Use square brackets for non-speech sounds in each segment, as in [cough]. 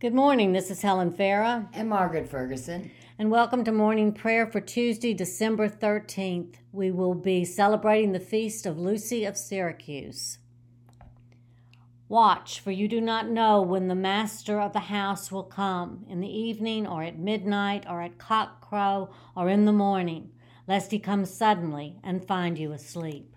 Good morning. This is Helen Farah, and Margaret Ferguson. and welcome to morning prayer for Tuesday, December 13th. We will be celebrating the feast of Lucy of Syracuse. Watch, for you do not know when the master of the house will come, in the evening, or at midnight, or at cockcrow, or in the morning, lest he come suddenly and find you asleep.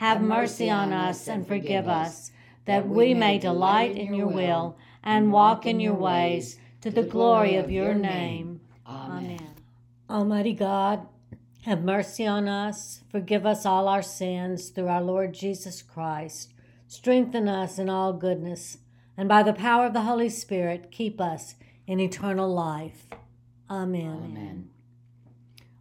have mercy on us and forgive us, that we may delight in your will and walk in your ways to the glory of your name. Amen. Almighty God, have mercy on us, forgive us all our sins through our Lord Jesus Christ. Strengthen us in all goodness, and by the power of the Holy Spirit, keep us in eternal life. Amen. Amen.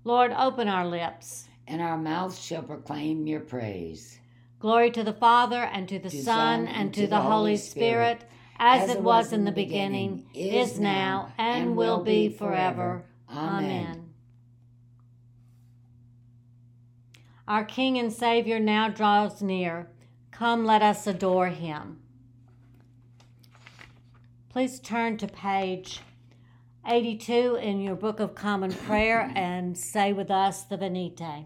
Lord, open our lips. And our mouths shall proclaim your praise. Glory to the Father, and to the Son, and to the Holy Spirit, as it was in the beginning, is now, and will be forever. Amen. Our King and Savior now draws near. Come, let us adore him. Please turn to page 82 in your Book of Common Prayer and say with us the Venite.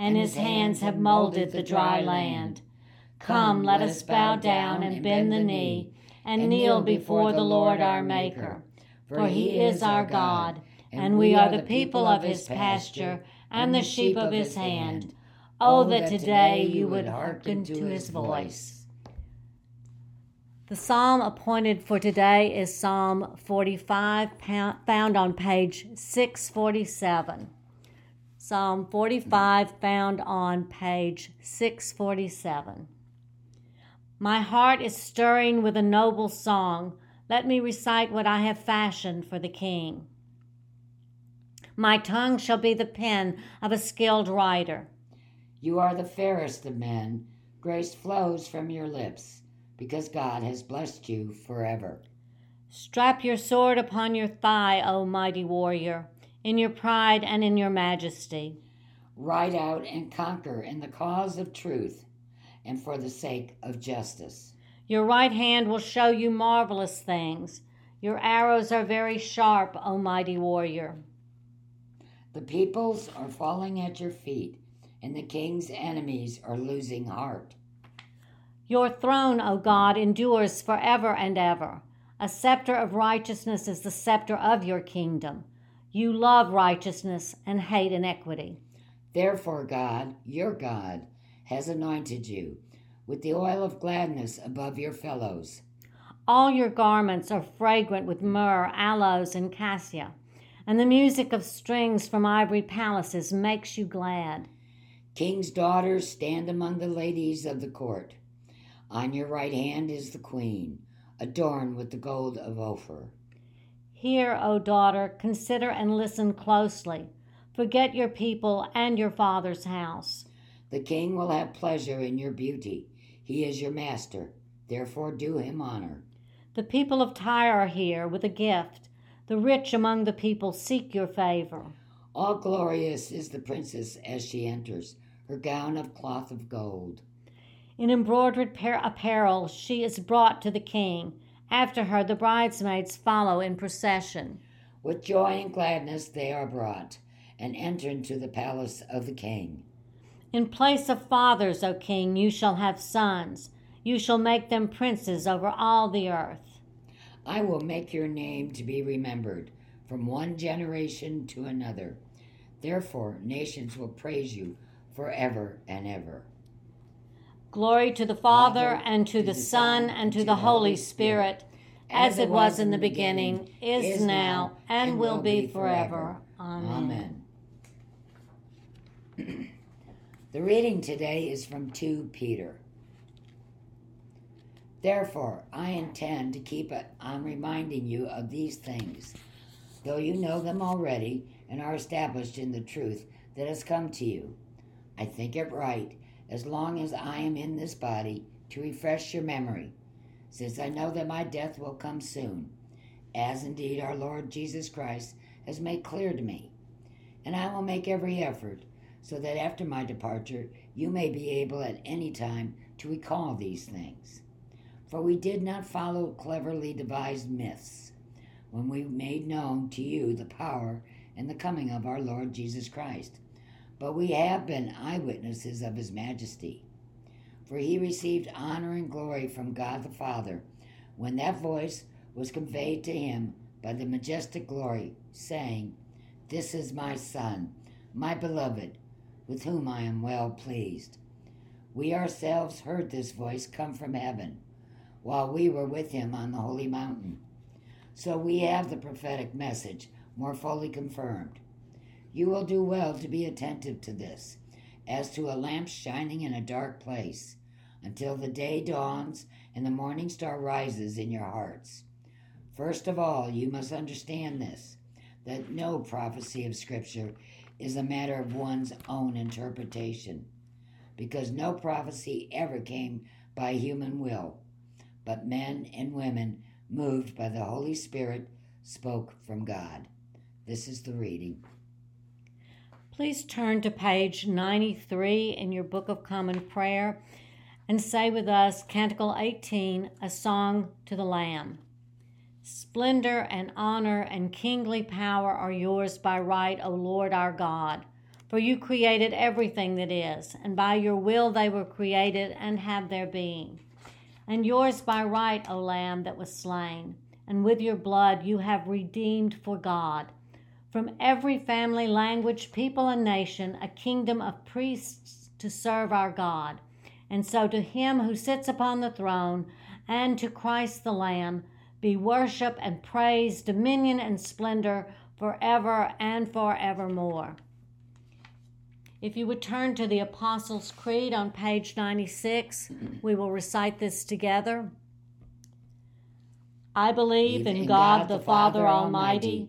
and his hands have molded the dry land. Come, let us bow down and bend the knee, and kneel before the Lord our Maker. For he is our God, and we are the people of his pasture, and the sheep of his hand. Oh, that today you would hearken to his voice. The psalm appointed for today is Psalm 45, found on page 647. Psalm 45, found on page 647. My heart is stirring with a noble song. Let me recite what I have fashioned for the king. My tongue shall be the pen of a skilled writer. You are the fairest of men. Grace flows from your lips, because God has blessed you forever. Strap your sword upon your thigh, O mighty warrior, in your pride and in your majesty. Ride out and conquer in the cause of truth and for the sake of justice. Your right hand will show you marvelous things. Your arrows are very sharp, O mighty warrior. The peoples are falling at your feet, and the king's enemies are losing heart. Your throne, O God, endures forever and ever. A scepter of righteousness is the scepter of your kingdom. You love righteousness and hate iniquity. Therefore, God, your God, has anointed you with the oil of gladness above your fellows. All your garments are fragrant with myrrh, aloes, and cassia, and the music of strings from ivory palaces makes you glad. King's daughters stand among the ladies of the court. On your right hand is the queen, adorned with the gold of Ophir. Hear, O daughter, consider and listen closely. Forget your people and your father's house. The king will have pleasure in your beauty. He is your master. Therefore, do him honor. The people of Tyre are here with a gift. The rich among the people seek your favor. All glorious is the princess as she enters, her gown of cloth of gold. In embroidered apparel, she is brought to the king. After her, the bridesmaids follow in procession. With joy and gladness they are brought, and enter into the palace of the king. In place of fathers, O king, you shall have sons. You shall make them princes over all the earth. I will make your name to be remembered from one generation to another. Therefore, nations will praise you forever and ever. Glory to the Father, and to the Son, and to the Holy Spirit, as it was in the beginning, is now, and will be forever. Amen. Amen. [clears throat] the reading today is from 2 Peter. Therefore, I intend to keep it on reminding you of these things, though you know them already and are established in the truth that has come to you. I think it right, as long as I am in this body, to refresh your memory, since I know that my death will come soon, as indeed our Lord Jesus Christ has made clear to me. And I will make every effort so that after my departure you may be able at any time to recall these things. For we did not follow cleverly devised myths when we made known to you the power and the coming of our Lord Jesus Christ, but we have been eyewitnesses of his majesty. For he received honor and glory from God the Father when that voice was conveyed to him by the majestic glory, saying, This is my Son, my beloved, with whom I am well pleased. We ourselves heard this voice come from heaven while we were with him on the holy mountain. So we have the prophetic message more fully confirmed. You will do well to be attentive to this, as to a lamp shining in a dark place, until the day dawns and the morning star rises in your hearts. First of all, you must understand this that no prophecy of Scripture is a matter of one's own interpretation, because no prophecy ever came by human will but men and women moved by the Holy Spirit spoke from God. This is the reading. Please turn to page 93 in your Book of Common Prayer and say with us Canticle 18, a song to the Lamb. Splendor and honor and kingly power are yours by right, O Lord our God. For you created everything that is, and by your will they were created and have their being and yours by right, O Lamb that was slain, and with your blood you have redeemed for God. From every family, language, people, and nation, a kingdom of priests to serve our God. And so to him who sits upon the throne, and to Christ the Lamb, be worship and praise, dominion and splendor forever and forevermore. If you would turn to the Apostles' Creed on page 96, we will recite this together. I believe in God the Father Almighty,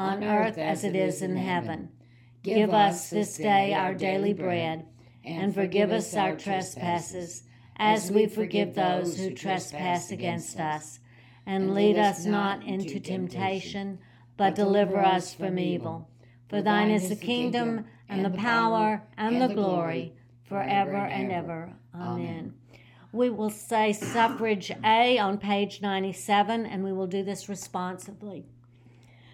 on earth as it is in heaven. Give us this day our daily bread, and forgive us our trespasses, as we forgive those who trespass against us. And lead us not into temptation, but deliver us from evil. For thine is the kingdom, and the power and the glory forever and ever. Amen. We will say suffrage A on page 97, and we will do this responsibly.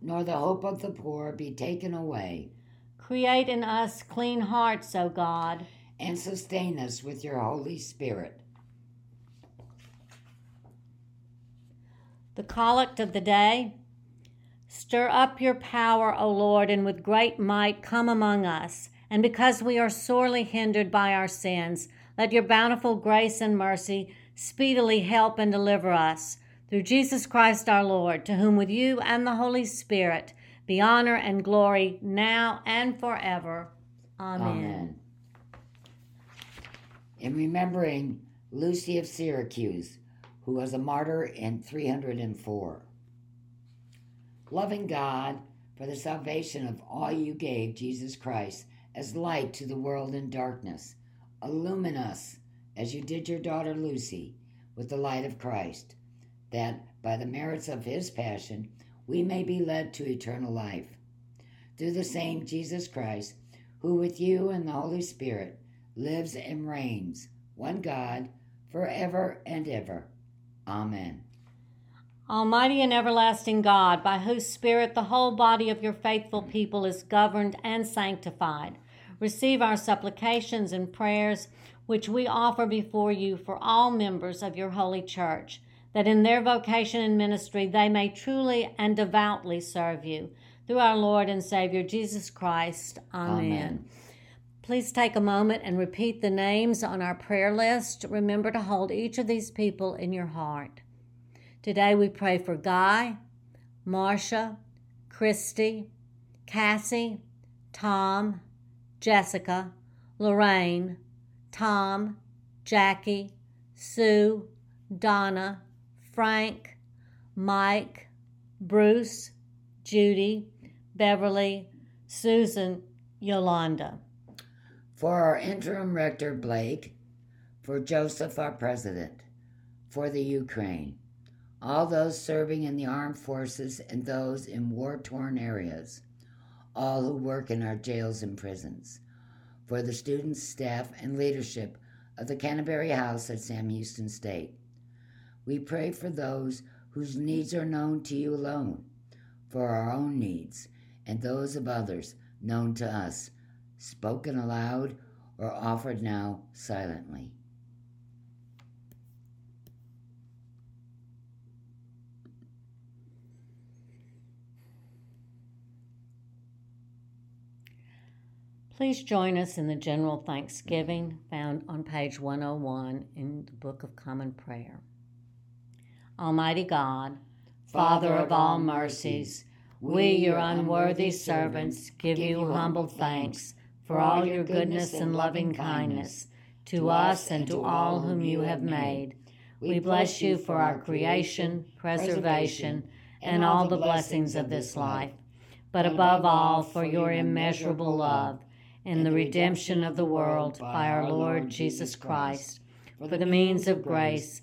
Nor the hope of the poor be taken away, Create in us clean hearts, O God, and sustain us with your Holy Spirit. The collect of the day. Stir up your power, O Lord, and with great might come among us. And because we are sorely hindered by our sins, let your bountiful grace and mercy speedily help and deliver us. Through Jesus Christ our Lord, to whom with you and the Holy Spirit be honor and glory now and forever. Amen. Amen. In remembering Lucy of Syracuse, who was a martyr in 304. Loving God, for the salvation of all you gave Jesus Christ as light to the world in darkness, illumine us as you did your daughter Lucy with the light of Christ, that by the merits of his passion we may be led to eternal life. Through the same Jesus Christ, who with you and the Holy Spirit lives and reigns, one God, forever and ever. Amen. Almighty and everlasting God, by whose Spirit the whole body of your faithful people is governed and sanctified, receive our supplications and prayers, which we offer before you for all members of your holy church, that in their vocation and ministry they may truly and devoutly serve you. Through our Lord and Savior Jesus Christ. Amen. Amen. Please take a moment and repeat the names on our prayer list. Remember to hold each of these people in your heart. Today we pray for Guy, Marcia, Christy, Cassie, Tom, Jessica, Lorraine, Tom, Jackie, Sue, Donna, Frank, Mike, Bruce, Judy, Beverly, Susan, Yolanda. For our interim rector Blake, for Joseph, our president, for the Ukraine, all those serving in the armed forces and those in war torn areas, all who work in our jails and prisons, for the students, staff, and leadership of the Canterbury House at Sam Houston State. We pray for those whose needs are known to you alone, for our own needs and those of others known to us, spoken aloud or offered now silently. Please join us in the general thanksgiving found on page 101 in the Book of Common Prayer. Almighty God, Father of all mercies, we, your unworthy servants, give you humble thanks for all your goodness and loving kindness to us and to all whom you have made. We bless you for our creation, preservation, and all the blessings of this life, but above all for your immeasurable love in the redemption of the world by our Lord Jesus Christ, for the means of grace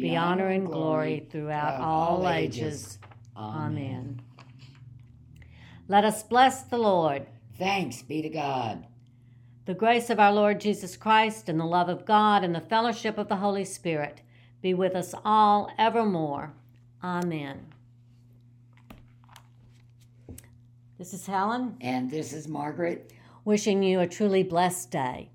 be honor and glory throughout all ages. Amen. Let us bless the Lord. Thanks be to God. The grace of our Lord Jesus Christ and the love of God and the fellowship of the Holy Spirit be with us all evermore. Amen. This is Helen And this is Margaret. wishing you a truly blessed day.